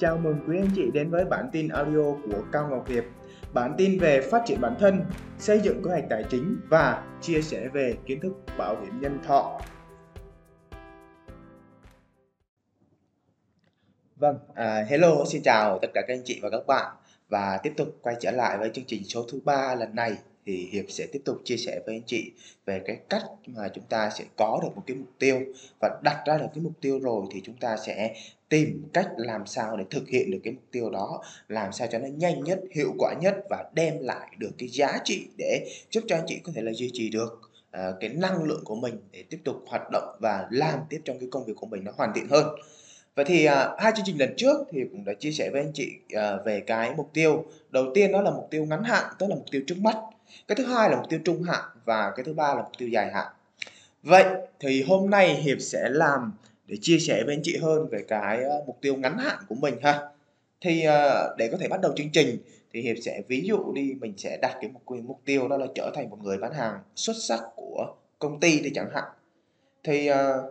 chào mừng quý anh chị đến với bản tin audio của Cao Ngọc Hiệp. Bản tin về phát triển bản thân, xây dựng kế hoạch tài chính và chia sẻ về kiến thức bảo hiểm nhân thọ. Vâng, à, hello, xin chào tất cả các anh chị và các bạn và tiếp tục quay trở lại với chương trình số thứ ba lần này thì Hiệp sẽ tiếp tục chia sẻ với anh chị về cái cách mà chúng ta sẽ có được một cái mục tiêu và đặt ra được cái mục tiêu rồi thì chúng ta sẽ tìm cách làm sao để thực hiện được cái mục tiêu đó làm sao cho nó nhanh nhất hiệu quả nhất và đem lại được cái giá trị để giúp cho anh chị có thể là duy trì được uh, cái năng lượng của mình để tiếp tục hoạt động và làm tiếp trong cái công việc của mình nó hoàn thiện hơn. Vậy thì uh, hai chương trình lần trước thì cũng đã chia sẻ với anh chị uh, về cái mục tiêu. Đầu tiên đó là mục tiêu ngắn hạn tức là mục tiêu trước mắt. Cái thứ hai là mục tiêu trung hạn và cái thứ ba là mục tiêu dài hạn. Vậy thì hôm nay hiệp sẽ làm để chia sẻ với anh chị hơn về cái ờ, mục tiêu ngắn hạn của mình ha. Thì ờ, để có thể bắt đầu chương trình thì hiệp sẽ ví dụ đi, mình sẽ đặt cái mục mục tiêu đó là trở thành một người bán hàng xuất sắc của công ty thì chẳng hạn. Thì ờ,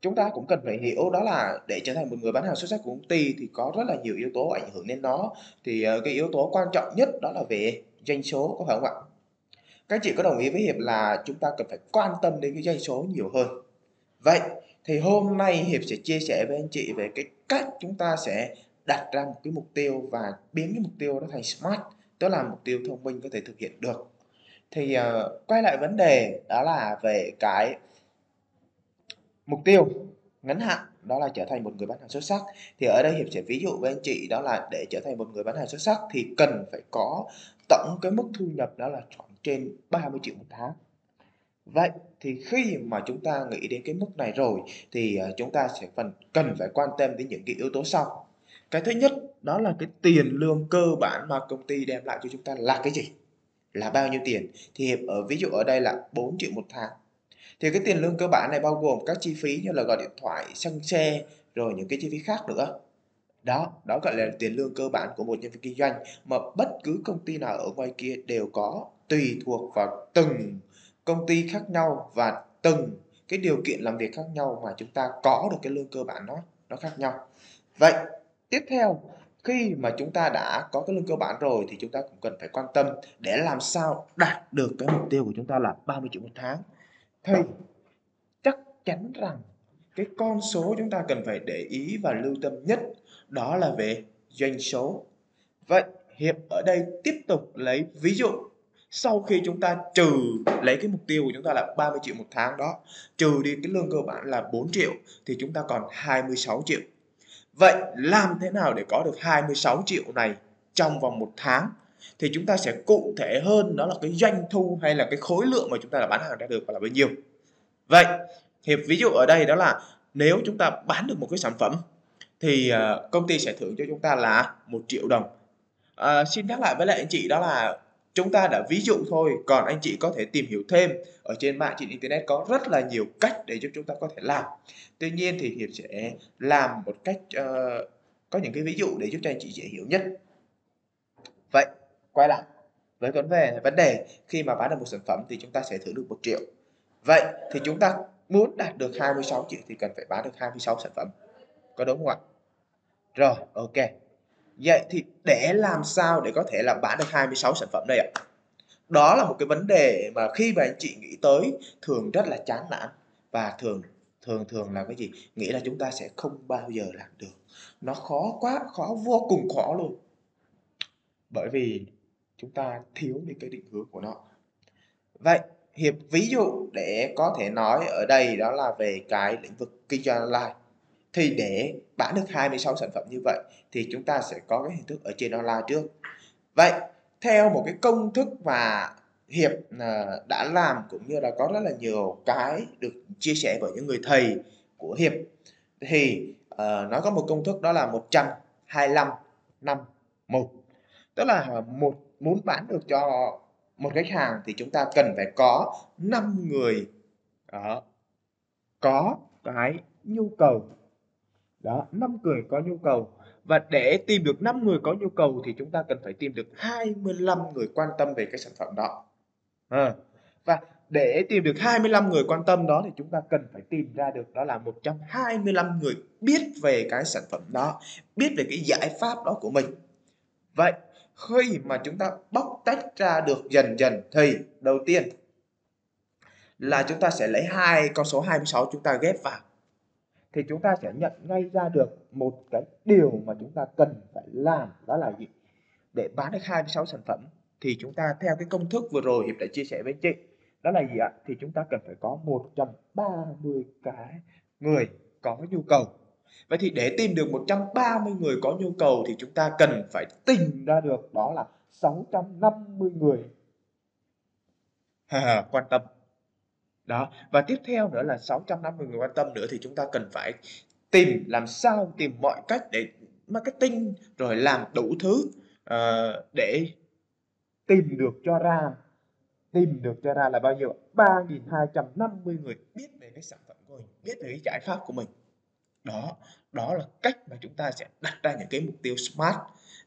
chúng ta cũng cần phải hiểu đó là để trở thành một người bán hàng xuất sắc của công ty thì có rất là nhiều yếu tố ảnh hưởng đến nó. Thì cái yếu tố quan trọng nhất đó là về doanh số, có phải không ạ? Các chị có đồng ý với hiệp là chúng ta cần phải quan tâm đến cái doanh số nhiều hơn. Vậy thì hôm nay hiệp sẽ chia sẻ với anh chị về cái cách chúng ta sẽ đặt ra một cái mục tiêu và biến cái mục tiêu đó thành smart tức là mục tiêu thông minh có thể thực hiện được. Thì uh, quay lại vấn đề đó là về cái mục tiêu ngắn hạn đó là trở thành một người bán hàng xuất sắc. Thì ở đây hiệp sẽ ví dụ với anh chị đó là để trở thành một người bán hàng xuất sắc thì cần phải có tổng cái mức thu nhập đó là khoảng trên 30 triệu một tháng vậy thì khi mà chúng ta nghĩ đến cái mức này rồi, thì ờ, chúng ta sẽ cần cần phải quan tâm đến những cái yếu tố sau. Cái thứ nhất, đó là cái tiền lương cơ bản mà công ty đem lại cho chúng ta là cái gì? Là bao nhiêu tiền? Thì hiệp ở, ví dụ ở đây là 4 triệu một tháng. Thì cái tiền lương cơ bản này bao gồm các chi phí như là gọi điện thoại, xăng xe, rồi những cái chi phí khác nữa. Đó đó gọi là tiền lương cơ bản của một nhân viên kinh doanh mà bất cứ công ty nào ở ngoài kia đều có, tùy thuộc vào từng công ty khác nhau và từng cái điều kiện làm việc khác nhau mà chúng ta có được cái lương cơ bản nó nó khác nhau. Vậy, tiếp theo, khi mà chúng ta đã có cái lương cơ bản rồi thì chúng ta cũng cần phải quan tâm để làm sao đạt được cái mục tiêu của chúng ta là 30 triệu một tháng. Thì chắc chắn rằng cái con số chúng ta cần phải để ý và lưu tâm nhất đó là về doanh số. Vậy, hiệp ở đây tiếp tục lấy ví dụ sau khi chúng ta trừ lấy cái mục tiêu của chúng ta là 30 triệu một tháng đó trừ đi cái lương cơ bản là 4 triệu thì chúng ta còn 26 triệu. Vậy làm thế nào để có được 26 triệu này trong vòng một tháng? Thì chúng ta sẽ cụ thể hơn đó là cái doanh thu hay là cái khối lượng mà chúng ta đã bán hàng ra được là bao nhiêu. Vậy hiệp ví dụ ở đây đó là nếu chúng ta bán được một cái sản phẩm thì ờ, công ty sẽ thưởng cho chúng ta là một triệu đồng. À, xin nhắc lại với lại anh chị đó là chúng ta đã ví dụ thôi còn anh chị có thể tìm hiểu thêm. Ở trên mạng trên internet có rất là nhiều cách để giúp chúng ta có thể làm. Tuy nhiên thì hiệp sẽ làm một cách uh, có những cái ví dụ để giúp cho anh chị dễ hiểu nhất. Vậy quay lại với vấn đề vấn đề khi mà bán được một sản phẩm thì chúng ta sẽ thưởng được một triệu. Vậy thì chúng ta muốn đạt được 26 triệu thì cần phải bán được 26 sản phẩm. Có đúng không ạ? Rồi ok. Vậy thì để làm sao để có thể là bán được 26 sản phẩm đây ạ? Đó là một cái vấn đề mà khi mà anh chị nghĩ tới thường rất là chán nản và thường thường thường là cái gì? Nghĩ là chúng ta sẽ không bao giờ làm được. Nó khó quá, khó vô cùng khó luôn. Bởi vì chúng ta thiếu đi cái định hướng của nó. Vậy hiệp ví dụ để có thể nói ở đây đó là về cái lĩnh vực kinh doanh online thì để bán được 26 sản phẩm như vậy thì chúng ta sẽ có cái hình thức ở trên online trước. Vậy theo một cái công thức và hiệp à, đã làm cũng như là có rất là nhiều cái được chia sẻ bởi những người thầy của hiệp thì uh, nó có một công thức đó là 125 năm một. Tức là một muốn bán được cho một khách hàng thì chúng ta cần phải có 5 người đó có cái nhu cầu đó năm người có nhu cầu và để tìm được 5 người có nhu cầu thì chúng ta cần phải tìm được 25 người quan tâm về cái sản phẩm đó à. và để tìm được 25 người quan tâm đó thì chúng ta cần phải tìm ra được đó là 125 người biết về cái sản phẩm đó, biết về cái giải pháp đó của mình. Vậy khi mà chúng ta bóc tách ra được dần dần thì đầu tiên là chúng ta sẽ lấy hai con số 26 chúng ta ghép vào thì chúng ta sẽ nhận ngay ra được một cái điều mà chúng ta cần phải làm, đó là gì? Để bán được 26 sản phẩm, thì chúng ta theo cái công thức vừa rồi Hiệp đã chia sẻ với chị, đó là gì ạ? Thì chúng ta cần phải có 130 cái người có nhu cầu. Vậy thì để tìm được 130 người có nhu cầu thì chúng ta cần phải tìm ra được đó là 650 người. Quan tâm. Đó, và tiếp theo nữa là 650 người quan tâm nữa thì chúng ta cần phải tìm làm sao tìm mọi cách để marketing rồi làm đủ thứ uh, để tìm được cho ra tìm được cho ra là bao nhiêu 3.250 người biết về cái sản phẩm của mình biết về cái giải pháp của mình. Đó đó là cách mà chúng ta sẽ đặt ra những cái mục tiêu smart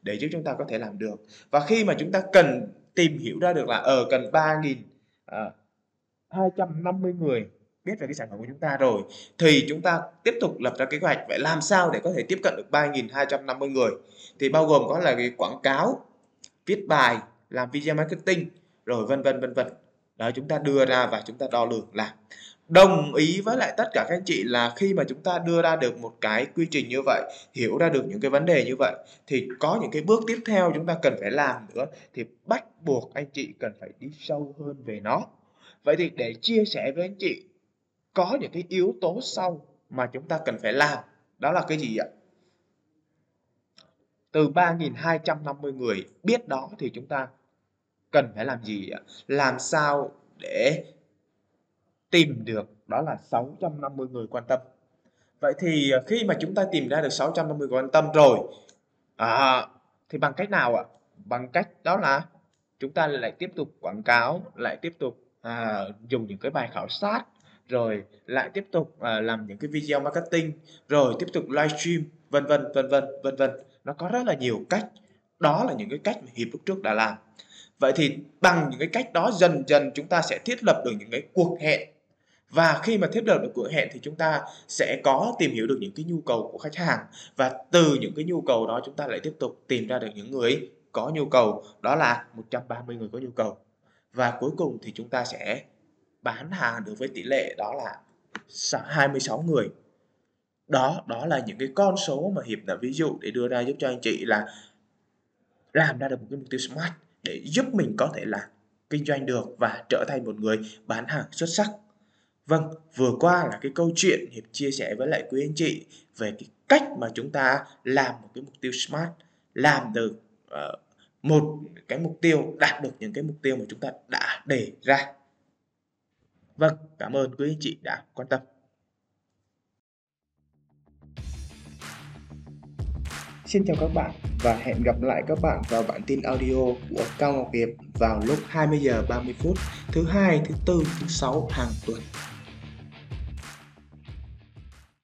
để giúp chúng ta có thể làm được. Và khi mà chúng ta cần tìm hiểu ra được là ở cần 3.000 uh, 250 người biết về cái sản phẩm của chúng ta rồi, thì chúng ta tiếp tục lập ra kế hoạch vậy làm sao để có thể tiếp cận được 3.250 người. Thì bao gồm có là cái quảng cáo, viết bài, làm video marketing, rồi vân vân vân vân. Đó, chúng ta đưa ra và chúng ta đo lường là đồng ý với lại tất cả các anh chị là khi mà chúng ta đưa ra được một cái quy trình như vậy, hiểu ra được những cái vấn đề như vậy, thì có những cái bước tiếp theo chúng ta cần phải làm nữa, thì bắt buộc anh chị cần phải đi sâu hơn về nó vậy thì để chia sẻ với anh chị có những cái yếu tố sau mà chúng ta cần phải làm đó là cái gì ạ từ 3.250 người biết đó thì chúng ta cần phải làm gì ạ làm sao để tìm được đó là 650 người quan tâm. Vậy thì à, khi mà chúng ta tìm ra được 650 người quan tâm rồi à, thì bằng cách nào ạ? Bằng cách đó là chúng ta lại tiếp tục quảng cáo, lại tiếp tục à, dùng những cái bài khảo sát rồi lại tiếp tục à, làm những cái video marketing rồi tiếp tục livestream vân vân vân vân vân vân. Nó có rất là nhiều cách. Đó là những cái cách mà hiệp lúc trước đã làm. Vậy thì bằng những cái cách đó dần dần chúng ta sẽ thiết lập được những cái cuộc hẹn. Và khi mà thiết lập được cuộc hẹn thì chúng ta sẽ có tìm hiểu được những cái nhu cầu của khách hàng. Và từ những cái nhu cầu đó chúng ta lại tiếp tục tìm ra được những người có nhu cầu. Đó là 130 người có nhu cầu và cuối cùng thì chúng ta sẽ bán hàng được với tỷ lệ đó là 26 người. Đó đó là những cái con số mà hiệp đã ví dụ để đưa ra giúp cho anh chị là làm ra được một cái mục tiêu smart để giúp mình có thể là kinh doanh được và trở thành một người bán hàng xuất sắc. Vâng, vừa qua là cái câu chuyện Hiệp chia sẻ với lại quý anh chị về cái cách mà chúng ta làm một cái mục tiêu SMART, làm được uh, một cái mục tiêu, đạt được những cái mục tiêu mà chúng ta đã đề ra. Vâng, cảm ơn quý anh chị đã quan tâm. Xin chào các bạn và hẹn gặp lại các bạn vào bản tin audio của Cao Ngọc Hiệp vào lúc 20 giờ 30 phút thứ hai, thứ tư, thứ sáu hàng tuần.